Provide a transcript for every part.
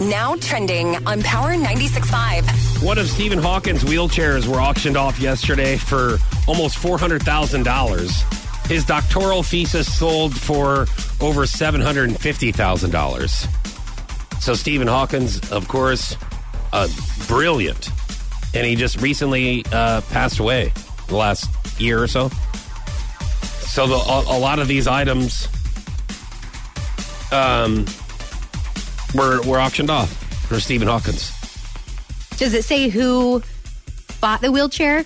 Now trending on Power 96.5. One of Stephen Hawking's wheelchairs were auctioned off yesterday for almost $400,000. His doctoral thesis sold for over $750,000. So Stephen Hawkins, of course, uh, brilliant. And he just recently uh, passed away the last year or so. So the, a, a lot of these items um, were, were auctioned off for Stephen Hawkins. Does it say who bought the wheelchair?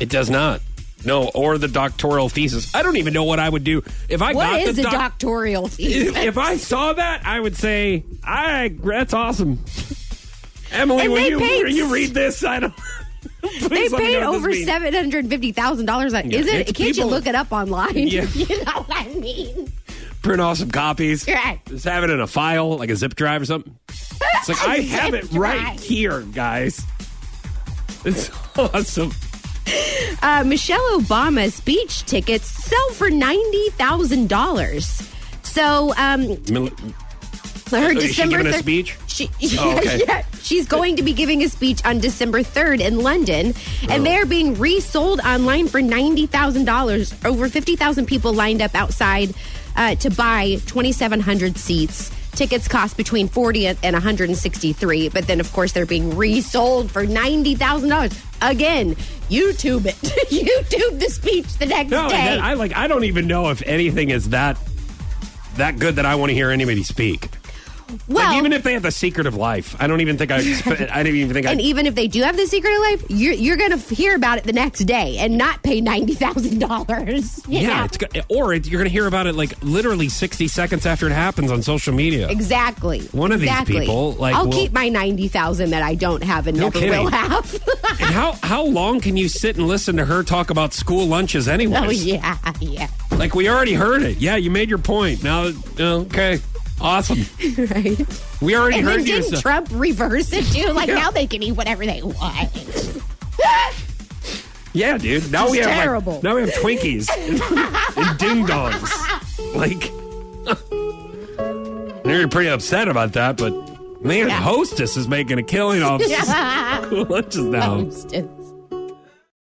It does not. No, or the doctoral thesis. I don't even know what I would do if I What got is the a doc- doctoral thesis? If, if I saw that, I would say, "I that's awesome." Emily, And will you paid- will you read this? I don't. they Please let me paid over seven hundred fifty thousand dollars. Is Yeah, it? Can't people- you look it up online? Yeah. you know what I mean. Print off some copies. Right. Just have it in a file, like a zip drive or something. It's like I have it right here, guys. It's awesome. Uh, Michelle Obama's speech tickets sell for ninety thousand dollars. So, um, Mil- her Is she December giving a speech? She, Oh, okay. yeah, she's going to be giving a speech on December 3rd in London, and they're being resold online for $90,000. Over 50,000 people lined up outside uh, to buy 2,700 seats. Tickets cost between 40 and 163, but then, of course, they're being resold for $90,000. Again, YouTube it. YouTube the speech the next No, day. that, I like. I don't even know if anything is that that good that I want to hear anybody speak. Well, like even if they have the secret of life, I don't even think I. I didn't even think And I. even if they do have the secret of life, you're, you're going to hear about it the next day and not pay ninety thousand dollars. Yeah, or it, you're going to hear about it like literally 60 seconds after it happens on social media. exactly. One of these people, like, I'll will- keep my ninety thousand that I don't have and No never kidding. will have. And how how long can you sit and listen to her talk about school lunches anyway? oh yeah, yeah, Like we already heard it. Yeah, you made your point. Now, okay, awesome. right. We already And heard didn't. Trump reverse it too? Like Yeah. now they can eat whatever they want. Yeah, dude. Now It's we have like- now we have Twinkies and, and ding dongs. Like, you're pretty upset about that, but man, Yeah. Hostess is making a killing off Yeah. lunches now. Hostess.